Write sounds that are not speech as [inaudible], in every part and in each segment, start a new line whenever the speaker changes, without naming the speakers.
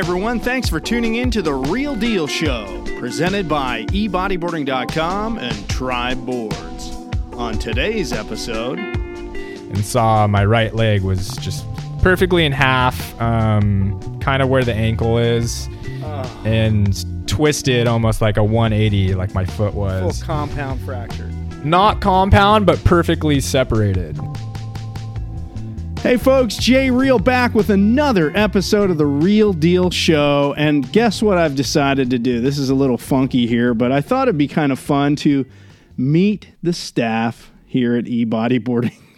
everyone. Thanks for tuning in to The Reale Deal Show, presented by ebodyboarding.com and Tribe Boards. On today's episode,
and saw my right leg was just perfectly in half, um, kind of where the ankle is, and twisted almost like a 180, like my foot
full
was.
compound fracture.
Not compound, but perfectly separated.
Hey folks, Jay Reale back with another episode of the Reale Deal Show. And guess what I've decided to do? This is a little funky here, but I thought it'd be kind of fun to meet the staff here at ebodyboarding.com. [laughs]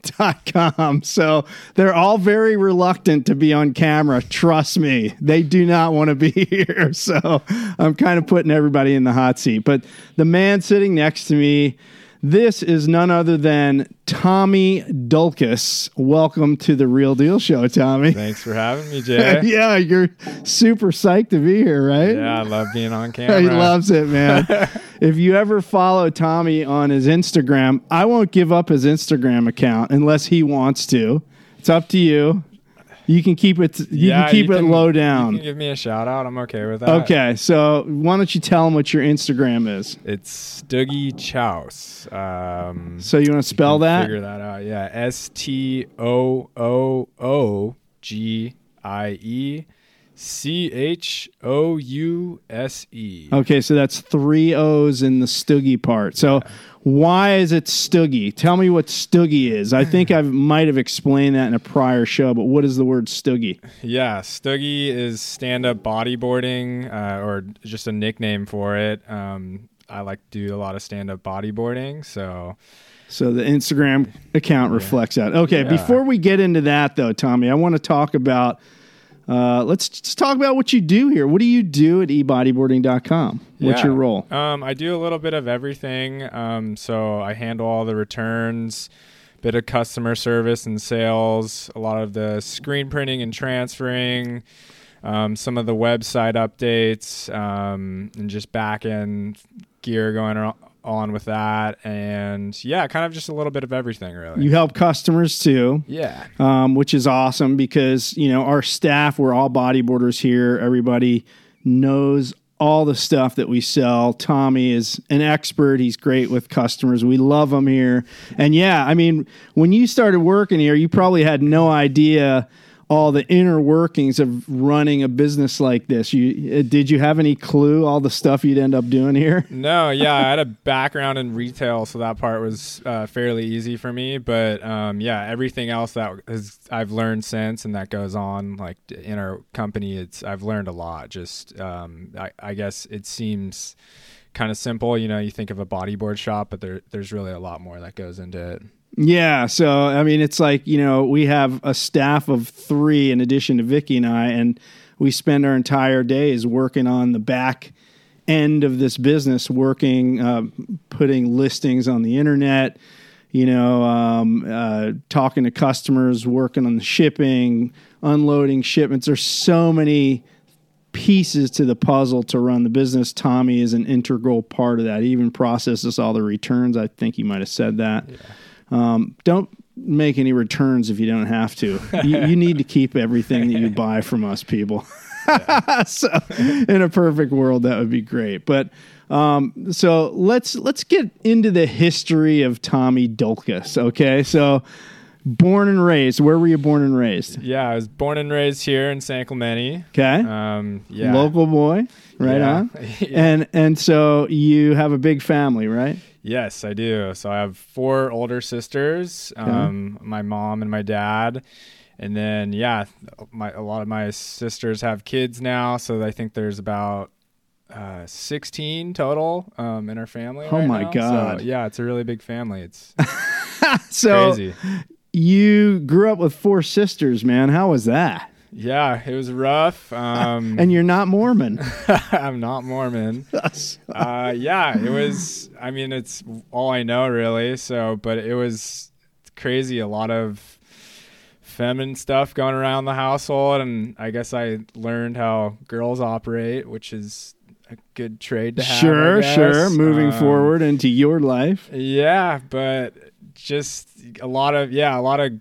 So they're all very reluctant to be on camera. Trust me, they do not want to be [laughs] here. So I'm kind of putting everybody in the hot seat. But the man sitting next to me, this is none other than Tommy Dolkas. Welcome to the Reale Deal Show, Tommy.
Thanks for having me, [laughs] Jay.
yeah, you're super psyched to be here, right?
yeah, I love being on [laughs] camera.
He loves it, man. [laughs] if you ever follow Tommy on his Instagram, I won't give up his Instagram account unless he wants to. It's up to you. You can keep it. You
Yeah,
can keep
you
it
can-
low
You
down.
can give me a shout out. I'm okay with that.
Okay, so why don't you tell them what your Instagram is?
It's Stooogie Chouse. Um,
So you want to spell that?
Figure that out. Yeah. S T O O O G I E C H O U S E.
Okay, so that's three O's in the Stuggy part. So why is it Stuggy? Tell me what Stuggy is. I think I might have explained that in a prior show, but what is the word Stuggy?
Yeah. Stuggy is stand up bodyboarding uh, or just a nickname for it. Um, I like to do a lot of stand up bodyboarding. So,
So the Instagram account reflects that. Okay,
Yeah.
before we get into that though, Tommy, I want to talk about uh, let's just talk about what you do here. What do you do at ebodyboarding.com? What's
Yeah.
your role?
Um, I do a little bit of everything. Um, so I handle all the returns, bit of customer service and sales, a lot of the screen printing and transferring, um, some of the website updates, um, and just back end gear going on with that. And yeah, kind of just a little bit of everything, really.
You help customers too.
yeah.
um, which is awesome because you know our staff we're all bodyboarders here everybody knows all the stuff that we sell tommy is an expert he's great with customers we love him here and yeah i mean when you started working here you probably had no idea all the inner workings of running a business like this you uh, did you have any clue all the stuff you'd end up doing here [laughs]
No, yeah, I had a background in retail, so that part was uh, fairly easy for me. But um, yeah, everything else that I've learned since, and that goes on like in our company, it's I've learned a lot. Just um, I, I guess it seems kind of simple. You know, you think of a bodyboard shop, but there there's really a lot more that goes into it.
Yeah, so I mean, it's like you know we have a staff of three in addition to Vicky and I, and we spend our entire days working on the back end of this business, working, uh, putting listings on the internet, you know, um, uh, talking to customers, working on the shipping, unloading shipments. There's so many pieces to the puzzle to run the business. Tommy is an integral part of that. He even processes all the returns. I think he might have said that. Um, don't make any returns if you don't have to. you, you need to keep everything that you [laughs] buy from us, people. [laughs] so, in a perfect world, that would be great. But um, so let's let's get into the history of Tommy Dolkas. Okay, so born and raised. Where were you born and raised?
Yeah, I was born and raised here in San Clemente.
Okay,
Um, yeah,
local boy, right
Yeah.
on. [laughs]
Yeah.
And and so you have a big family, right?
Yes, I do. So I have four older sisters, um, my mom and my dad, and then yeah, my a lot of my sisters have kids now. So I think there's about uh, 16 total um, in our family.
Oh
right
my
now. So,
God.
yeah, it's a really big family. It's [laughs]
So
crazy.
you grew up with four sisters, man. How was that?
Yeah, it was rough. Um, [laughs]
And you're not Mormon. [laughs]
I'm not Mormon. [laughs] uh, yeah, it was. I mean, it's all I know really. So, but it was crazy. A lot of feminine stuff going around the household, and I guess I learned how girls operate, which is a good trade to have.
Sure, sure. Moving
Um,
forward into your life.
Yeah, but just a lot of yeah, a lot of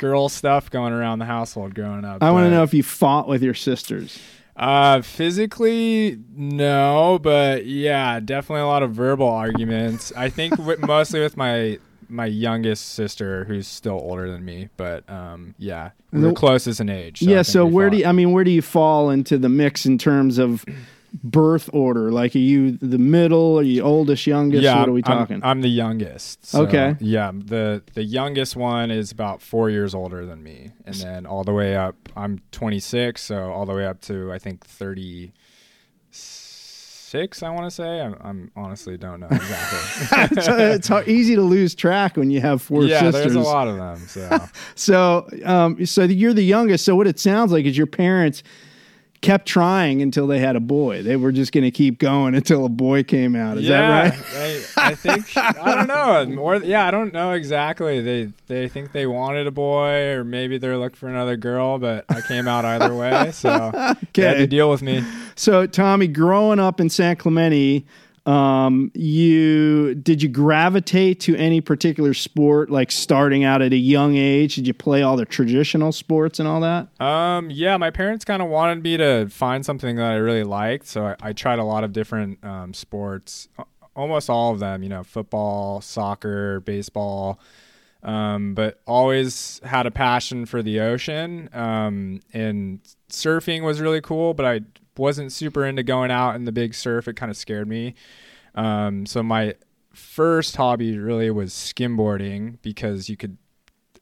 girl stuff going around the household growing up.
I want to know if you fought with your sisters.
Uh, physically, no, but yeah, definitely a lot of verbal arguments. I think with, [laughs] mostly with my my youngest sister, who's still older than me. But um, yeah, we're
No-
closest in age. I
yeah. So where
fought.
do you, I mean, where do you fall into the mix in terms of birth order? Like, are you the middle? Are you oldest, youngest?
yeah,
what are we
I'm-
talking?
I'm, the youngest. so,
Okay.
Yeah, the the youngest one is about four years older than me, and then all the way up. I'm 26, so all the way up to I think 36. I want to say. I'm, I'm honestly don't know exactly. [laughs]
it's hard, easy to lose track when you have four
yeah,
sisters.
there's a lot of them. So [laughs]
So, um, so you're the youngest. So what it sounds like is your parents kept trying until they had a boy. They were just going to keep going [laughs] until a boy came out. Is
yeah,
that right?
I, I think I don't know. [laughs] Or yeah, I don't know exactly. They they think they wanted a boy, or maybe they're looking for another girl. But I came out either way, so they had
Okay.
to deal with me.
So, Tommy, growing up in San Clemente, um, you did you gravitate to any particular sport? Like starting out at a young age, did you play all the traditional sports and all that?
Um, yeah, my parents kind of wanted me to find something that I really liked, so I, I tried a lot of different um, sports, almost all of them. You know, football, soccer, baseball, um, but always had a passion for the ocean. Um, and surfing was really cool, but I wasn't super into going out in the big surf. It kind of scared me. Um, so my first hobby really was skimboarding because you could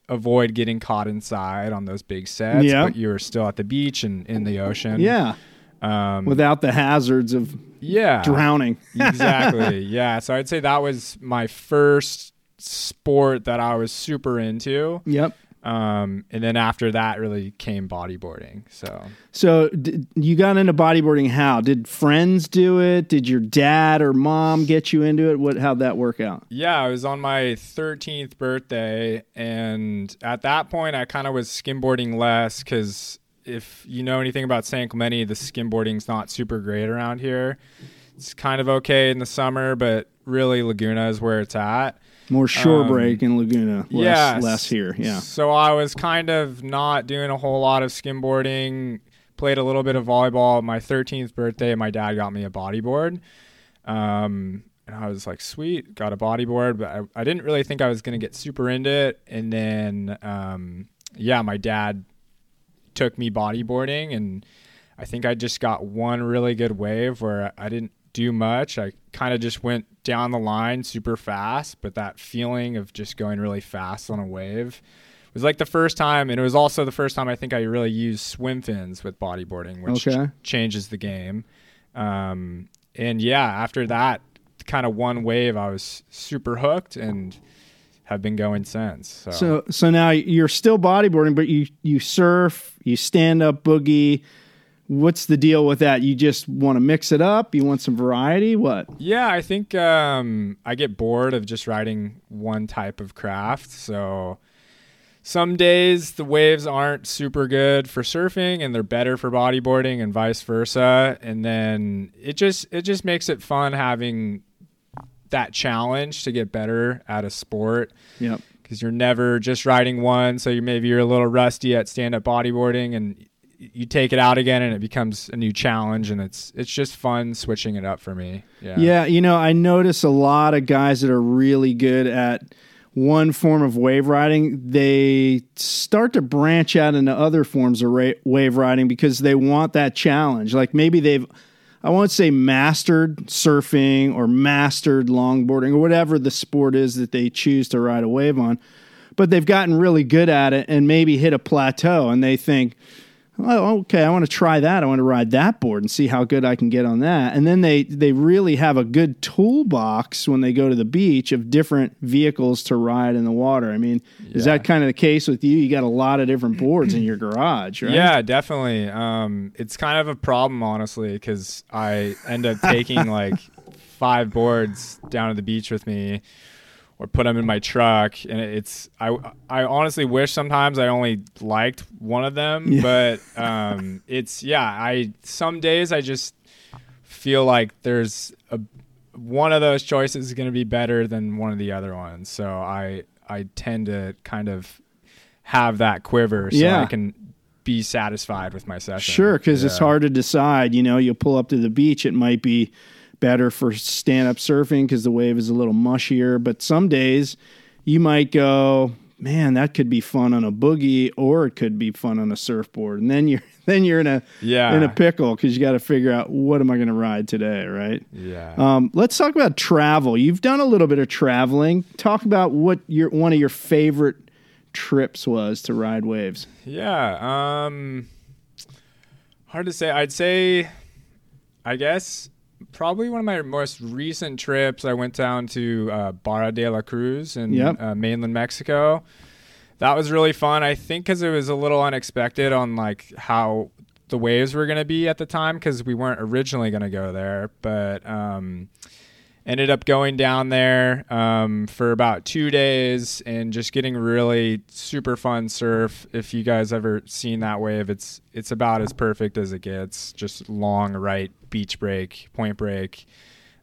avoid getting caught inside on those big sets,
Yeah.
but you were still at the beach and in the ocean.
Yeah,
Um,
without the hazards of
yeah.
drowning. [laughs]
exactly. Yeah. So I'd say that was my first sport that I was super into.
Yep.
Um, and then after that really came bodyboarding. So
So d- you got into bodyboarding how? Did friends do it? Did your dad or mom get you into it? What how'd that work out?
yeah, I was on my 13th birthday. And at that point, I kind of was skimboarding less because if you know anything about San Clemente, the skimboarding's not super great around here. It's kind of okay in the summer, but really Laguna is where it's at.
More shore
Um,
break in Laguna, less,
yeah,
less here. Yeah.
So I was kind of not doing a whole lot of skimboarding. Played a little bit of volleyball. My 13th birthday, my dad got me a bodyboard. Um, and I was like, sweet, got a bodyboard. But I, I didn't really think I was going to get super into it. And then, um, yeah, my dad took me bodyboarding. And I think I just got one really good wave where I didn't do much. I kind of just went down the line super fast, but that feeling of just going really fast on a wave was like the first time, and it was also the first time I think I really used swim fins with bodyboarding, which
Okay.
ch- changes the game. Um, and yeah, after that kind of one wave, I was super hooked and have been going since. So,
So so now you're still bodyboarding, but you you surf, you stand up boogie. What's the deal with that? You just want to mix it up? You want some variety? What?
Yeah, I think um, I get bored of just riding one type of craft. So some days the waves aren't super good for surfing and they're better for bodyboarding and vice versa. And then it just it just makes it fun having that challenge to get better at a sport
Yep.
because you're never just riding one. So you maybe you're a little rusty at stand up bodyboarding and you take it out again and it becomes a new challenge and it's it's just fun switching it up for me. Yeah.
Yeah, you know, I notice a lot of guys that are really good at one form of wave riding, they start to branch out into other forms of ra- wave riding because they want that challenge. Like maybe they've, I won't say mastered surfing or mastered longboarding or whatever the sport is that they choose to ride a wave on, but they've gotten really good at it and maybe hit a plateau and they think, oh, okay, I want to try that. I want to ride that board and see how good I can get on that. And then they they really have a good toolbox when they go to the beach of different vehicles to ride in the water. I mean, is that kind of the case with you? You got a lot of different boards in your [clears throat] garage, right?
Yeah, definitely. Um, it's kind of a problem, honestly, because I end up taking [laughs] like five boards down to the beach with me, or put them in my truck, and it's I I honestly wish sometimes I only liked one of them,
Yeah.
but um, it's yeah. I some days I just feel like there's a one of those choices is going to be better than one of the other ones, so I I tend to kind of have that quiver so
Yeah.
I can be satisfied with my session.
Sure, because it's hard to decide. You know, you'll pull up to the beach. It might be better for stand up surfing because the wave is a little mushier. But some days you might go, man, that could be fun on a boogie, or it could be fun on a surfboard. And then you're [laughs] then you're in a
Yeah.
in a pickle because you got to figure out what am I going to ride today, right?
Yeah.
Um, let's talk about travel. You've done a little bit of traveling. Talk about what your one of your favorite trips was to ride waves.
Yeah. Um hard to say. I'd say I guess probably one of my most recent trips I went down to uh, Barra de la Cruz in
Yep.
uh, mainland Mexico. That was really fun. I think cuz it was a little unexpected on like how the waves were going to be at the time cuz we weren't originally going to go there, but um ended up going down there um, for about two days and just getting really super fun surf. If you guys ever seen that wave, it's it's about as perfect as it gets. Just long right beach break, point break,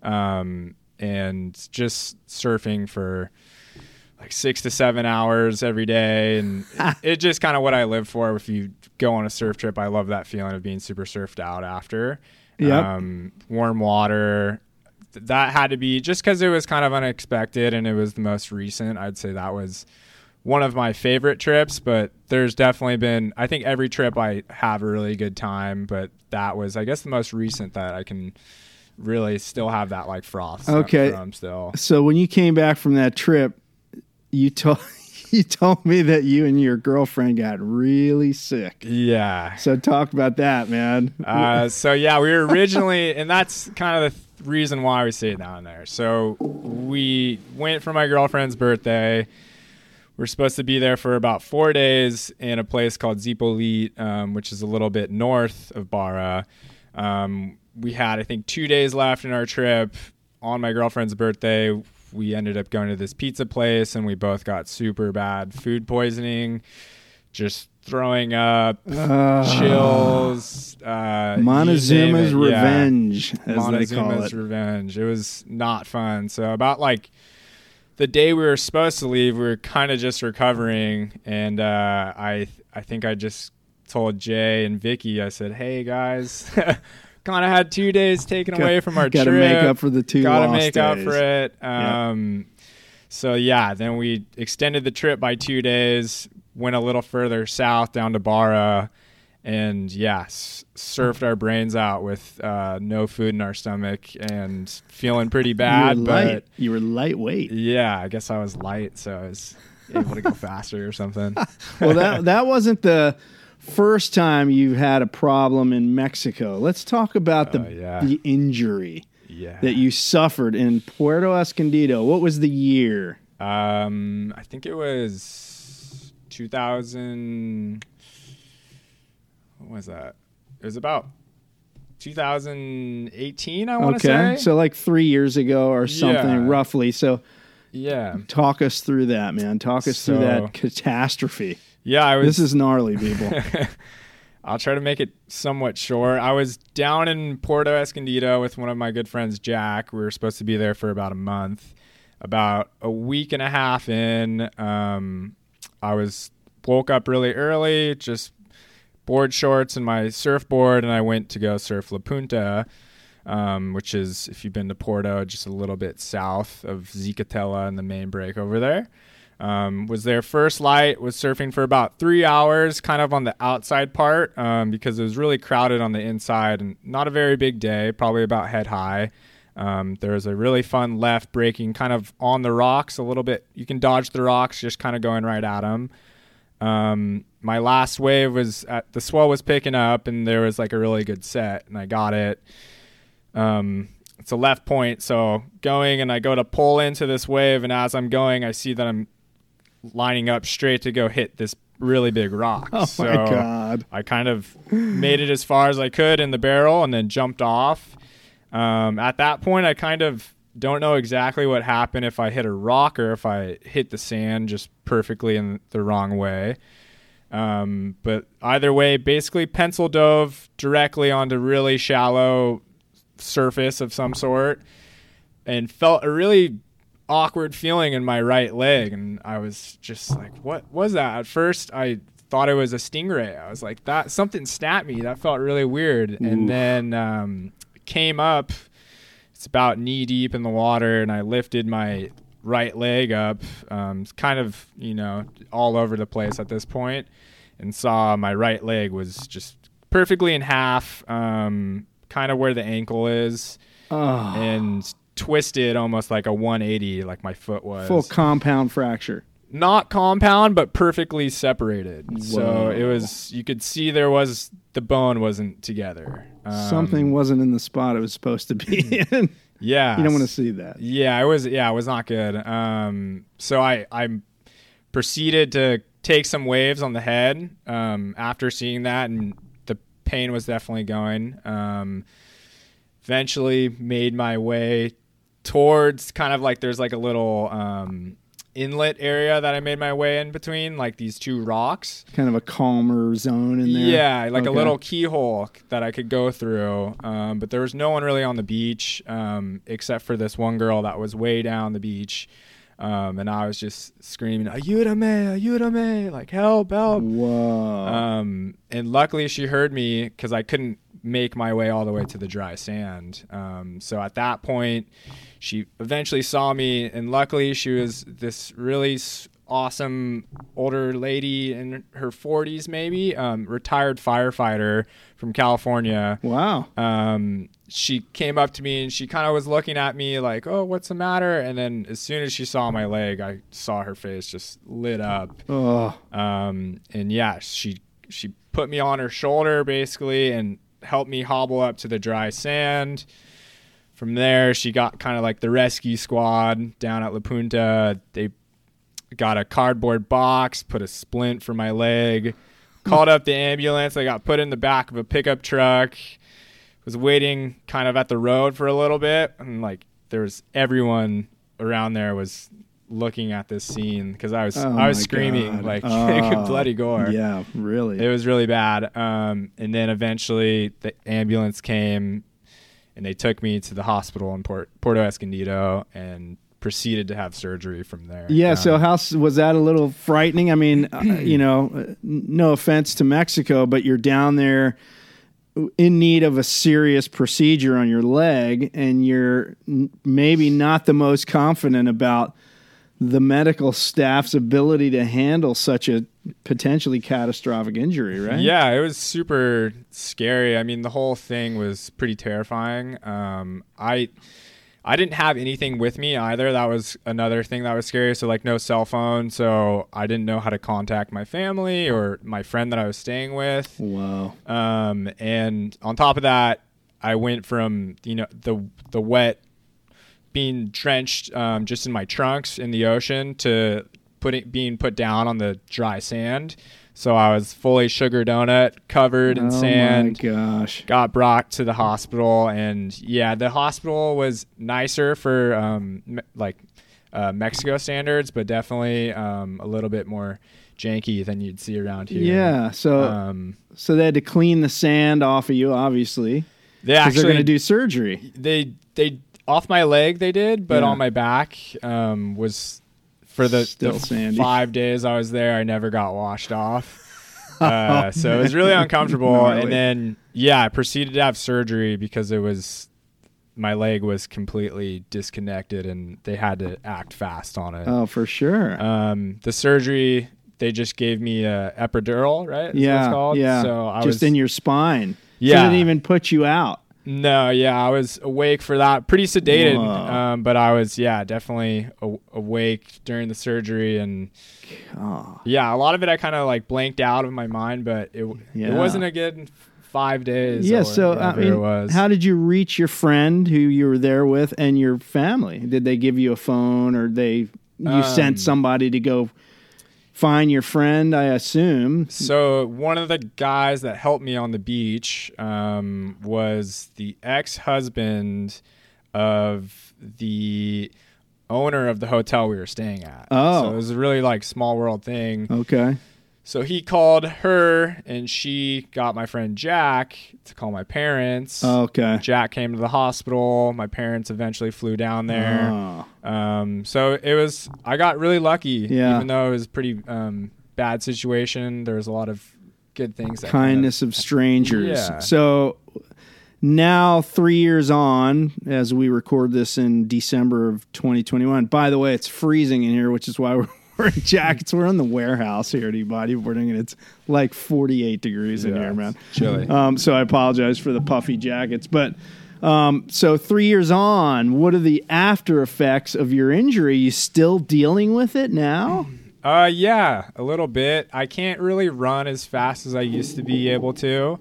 um, and just surfing for like six to seven hours every day, and it's [laughs] it just kind of what I live for. If you go on a surf trip, I love that feeling of being super surfed out after.
Yep.
Um, warm water, that had to be just because it was kind of unexpected and it was the most recent. I'd say that was one of my favorite trips, but there's definitely been, I think every trip I have a really good time, but that was, I guess, the most recent that I can really still have that like froth
Okay.
from still.
So when you came back from that trip, you told [laughs] you told me that you and your girlfriend got really sick.
Yeah.
So talk about that, man.
Uh, so yeah, we were originally, and that's kind of the th- reason why we stayed down there. So we went for my girlfriend's birthday. We're supposed to be there for about four days in a place called Zipolite, um, which is a little bit north of Barra. Um, we had, I think, two days left in our trip. On my girlfriend's birthday, we ended up going to this pizza place, and we both got super bad food poisoning, just throwing up,
Uh,
chills. Uh,
Montezuma's
it, yeah.
revenge, as they call
Montezuma's
it.
revenge. It was not fun. So about like the day we were supposed to leave, we were kind of just recovering, and uh, I I think I just told Jay and Vicky, I said, "Hey guys." [laughs] Kind of had two days taken
Got-
away from our trip.
Gotta make up for the two
Gotta make up for it.
Yeah.
Um, So yeah, then we extended the trip by two days. Went a little further south down to Barra, and yes, surfed our brains out with uh, no food in our stomach and feeling pretty bad.
you
but.
You were lightweight.
yeah, I guess I was light, so I was able to go faster or something. [laughs]
well, that that wasn't the first time you've had a problem in Mexico. Let's talk about the
Oh, yeah.
the injury
Yeah.
that you suffered in Puerto Escondido. What was the year?
Um, I think it was 2000. What was that? It was about 2018. I want to
Okay,
say.
so like three years ago or something,
Yeah.
roughly. So
yeah,
talk us through that, man. Talk us through that catastrophe.
yeah. I was.
This is gnarly, people. [laughs]
I'll try to make it somewhat short. I was down in Puerto Escondido with one of my good friends, Jack. We were supposed to be there for about a month. About a week and a half in, um, I was woke up really early, just board shorts and my surfboard, and I went to go surf La Punta, um, which is, if you've been to Porto, just a little bit south of Zicatela and the main break over there. Um, was there first light, was surfing for about three hours, kind of on the outside part um, because it was really crowded on the inside and not a very big day, probably about head high. Um, there was a really fun left breaking kind of on the rocks a little bit. You can dodge the rocks, just kind of going right at them. Um, my last wave was at the swell was picking up and there was like a really good set and I got it. Um, it's a left point, so going and I go to pull into this wave and as I'm going, I see that I'm lining up straight to go hit this really big rock. [laughs]
Oh
so
my god!
I kind of made it as far as I could in the barrel and then jumped off. Um, at that point, I kind of don't know exactly what happened if I hit a rock or if I hit the sand just perfectly in the wrong way. Um, but either way, basically pencil dove directly onto really shallow surface of some sort and felt a really awkward feeling in my right leg and I was just like what was that at first I thought it was a stingray. I was like, that something snapped me. That felt really weird.
Oof.
And then um, came up. It's about knee deep in the water, and I lifted my right leg up. Um, it's kind of you know all over the place at this point, and saw my right leg was just perfectly in half, um, kind of where the ankle is,
Oh,
and twisted almost like a 180, like my foot was
full compound fracture.
Not compound but perfectly separated. So it was you could see there was the bone wasn't together. Um,
Something wasn't in the spot it was supposed to be [laughs] in.
yeah.
You don't want to see that.
yeah it was yeah it was not good. Um so i i proceeded to take some waves on the head um after seeing that and the pain was definitely going. Um eventually made my way towards kind of like there's like a little um inlet area that I made my way in between like these two rocks.
Kind of a calmer zone in there.
Yeah, like
Okay.
a little keyhole that I could go through. Um, but there was no one really on the beach um, except for this one girl that was way down the beach. Um, and I was just screaming, Ayúdame, ayúdame, like help, help.
Whoa.
Um, and luckily she heard me because I couldn't make my way all the way to the dry sand. Um, so at that point, she eventually saw me, and luckily she was this really awesome older lady in her 40s, maybe, um, retired firefighter from California.
wow.
Um, she came up to me and she kind of was looking at me like, "Oh, what's the matter?" And then as soon as she saw my leg, I saw her face just lit up.
Oh,
Um, and yeah, she she put me on her shoulder basically and helped me hobble up to the dry sand. From there, she got kind of like the rescue squad down at La Punta. They got a cardboard box, put a splint for my leg, called up the ambulance. I got put in the back of a pickup truck. Was waiting kind of at the road for a little bit, and like there was everyone around there was looking at this scene because I was
Oh
I was screaming
God.
like [laughs]
Oh,
bloody gore.
yeah, really.
It was really bad. Um, and then eventually the ambulance came and they took me to the hospital in Port, Porto Escondido and proceeded to have surgery from there.
yeah.
Um,
So how was that a little frightening? I mean, uh, [clears throat] you know, uh, no offense to Mexico, but you're down there in need of a serious procedure on your leg, and you're n- maybe not the most confident about the medical staff's ability to handle such a potentially catastrophic injury, right?
Yeah, it was super scary. I mean, the whole thing was pretty terrifying. Um, I I didn't have anything with me either. That was another thing that was scary. So like no cell phone, so I didn't know how to contact my family or my friend that I was staying with.
Wow.
Um, and on top of that, I went from you know the the wet being drenched um, just in my trunks in the ocean to putting being put down on the dry sand. So I was fully sugar donut covered in
oh
sand.
Oh my gosh.
Got brought to the hospital, and yeah, the hospital was nicer for um, me- like uh, Mexico standards, but definitely um, a little bit more janky than you'd see around here.
Yeah. So
Um,
so they had to clean the sand off of you, obviously,
they
because
actually
they're going to do surgery.
they they off my leg they did, but
Yeah.
on my back um, was for the, the five days I was there. I never got washed off, [laughs] uh, so it was really uncomfortable.
Gnarly.
And then yeah, I proceeded to have surgery because it was my leg was completely disconnected, and they had to act fast on it.
Oh, for sure.
Um, the surgery they just gave me a epidural, right? Is what
yeah.
it's called?
Yeah.
So I
Just
was
in your spine. So
Yeah.
it didn't even put you out.
No, yeah, I was awake for that. Pretty sedated, um, but I was, yeah, definitely a- awake during the surgery, and
Oh,
yeah, a lot of it I kind of like blanked out of my mind, but it
Yeah.
it wasn't a good five days.
yeah. So I mean,
it was.
how did you reach your friend who you were there with and your family? Did they give you a phone, or they you
Um,
sent somebody to go find your friend? I assume.
So one of the guys that helped me on the beach um, was the ex-husband of the owner of the hotel we were staying at.
Oh.
so it was a really like small world thing.
Okay.
So he called her, and she got my friend Jack to call my parents.
Okay.
Jack came to the hospital. My parents eventually flew down there.
Oh.
Um, so it was. I got really lucky,
Yeah.
even though it was pretty um, bad situation, there was a lot of good things. That
kindness of strangers.
Yeah.
So now, three years on, as we record this in December of 2021. By the way, it's freezing in here, which is why we're wearing jackets. We're in the warehouse here at Bodyboarding, and it's like 48 degrees in here, man.
chilly.
Um, so I apologize for the puffy jackets, but. Um, so three years on, what are the after effects of your injury? You still dealing with it now?
Uh, yeah, a little bit. I can't really run as fast as I used to be able to.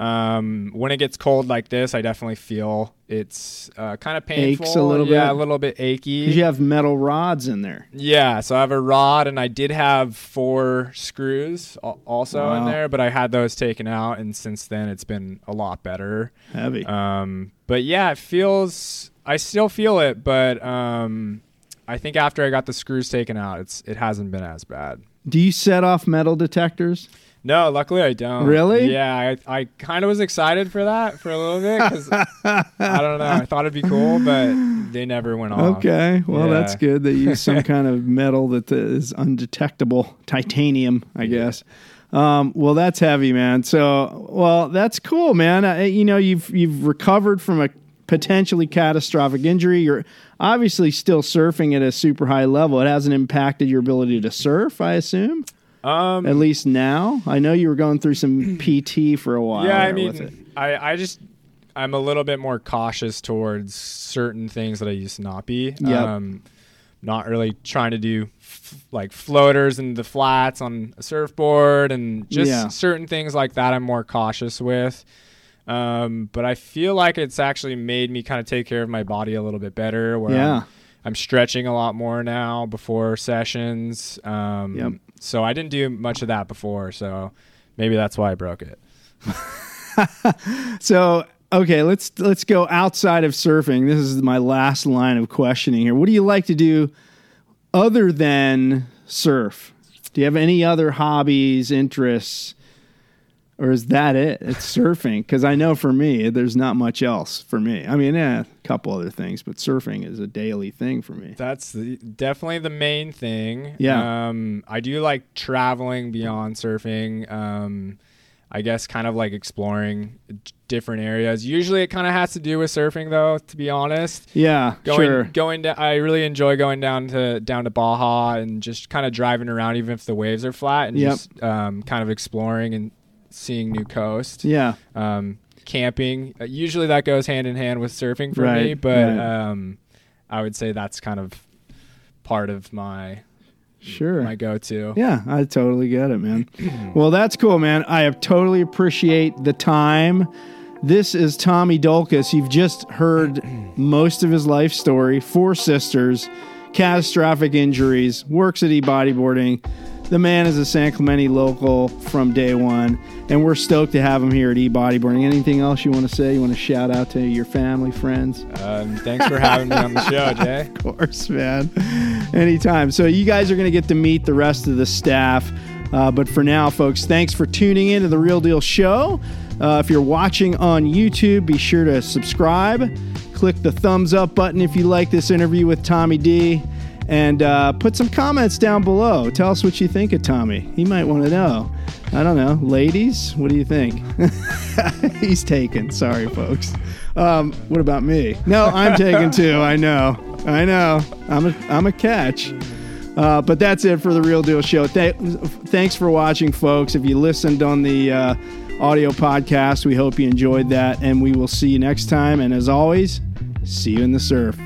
Um, when it gets cold like this, I definitely feel it's uh, kind of painful.
Aches a little
yeah,
bit?
a little bit achy.
Because you have metal rods in there.
Yeah, so I have a rod, and I did have four screws al- also in there, but I had those taken out, and since then it's been a lot better.
Heavy.
Um, but yeah, it feels. I still feel it, but um, I think after I got the screws taken out, it's it hasn't been as bad.
Do you set off metal detectors?
No, luckily I don't.
Really?
Yeah, I, I kind of was excited for that for a little bit because I don't know. I thought it'd be cool, but they never went off.
Okay, well
Yeah.
that's good. They use some [laughs] kind of metal that is undetectable, titanium, I guess. Um, well, that's heavy, man. So, well, that's cool, man. Uh, you know, you've you've recovered from a potentially catastrophic injury. You're obviously still surfing at a super high level. It hasn't impacted your ability to surf, I assume.
Um,
At least now, I know you were going through some [clears throat] PT for a while.
yeah, I
there with it.
mean, I, I just I'm a little bit more cautious towards certain things that I used to not be.
Yep.
Um, not really trying to do f- like floaters and the flats on a surfboard and just
Yeah.
certain things like that. I'm more cautious with. Um, but I feel like it's actually made me kind of take care of my body a little bit better. Where
Yeah.
I'm, I'm stretching a lot more now before sessions. Um,
Yep.
So I didn't do much of that before. So maybe that's why I broke it. [laughs]
So okay, let's let's go outside of surfing. This is my last line of questioning here. What do you like to do other than surf? Do you have any other hobbies, interests, or is that it? It's surfing. Because I know for me, there's not much else for me. I mean, yeah, a couple other things, but surfing is a daily thing for me.
That's the, definitely the main thing.
Yeah.
Um, I do like traveling beyond surfing. Um, I guess kind of like exploring different areas. Usually, it kind of has to do with surfing, though. To be honest,
Yeah,
going
sure.
going down. I really enjoy going down to down to Baja and just kind of driving around, even if the waves are flat, and
Yep.
just um, kind of exploring and seeing new coast.
Yeah,
Um, camping. Uh, usually, that goes hand in hand with surfing for me, but
right.
um, I would say that's kind of part of my
sure.
my go-to.
Yeah, I totally get it, man. [clears throat] well, that's cool, man. I have totally appreciate the time. This is Tommy Dolkas. You've just heard most of his life story. Four sisters, catastrophic injuries, works at e-bodyboarding. The man is a San Clemente local from day one, and we're stoked to have him here at e-bodyboarding. Anything else you want to say? You want to shout out to your family, friends?
Um, thanks for having me on the show, [laughs] Jay.
Of course, man. Anytime. So you guys are going to get to meet the rest of the staff. Uh, but for now, folks, thanks for tuning in to the Reale Deal Show. Uh, if you're watching on YouTube, be sure to subscribe. Click the thumbs up button if you like this interview with Tommy D. And uh, put some comments down below. Tell us what you think of Tommy. He might want to know. I don't know. Ladies, what do you think? [laughs] He's taken. Sorry, folks. Um, what about me? No, I'm taken too. I know. I know. I'm a, I'm a catch. Uh, but that's it for the Reale Deal Show. Th- thanks for watching, folks. If you listened on the uh, audio podcast, we hope you enjoyed that. And we will see you next time. And as always, see you in the surf.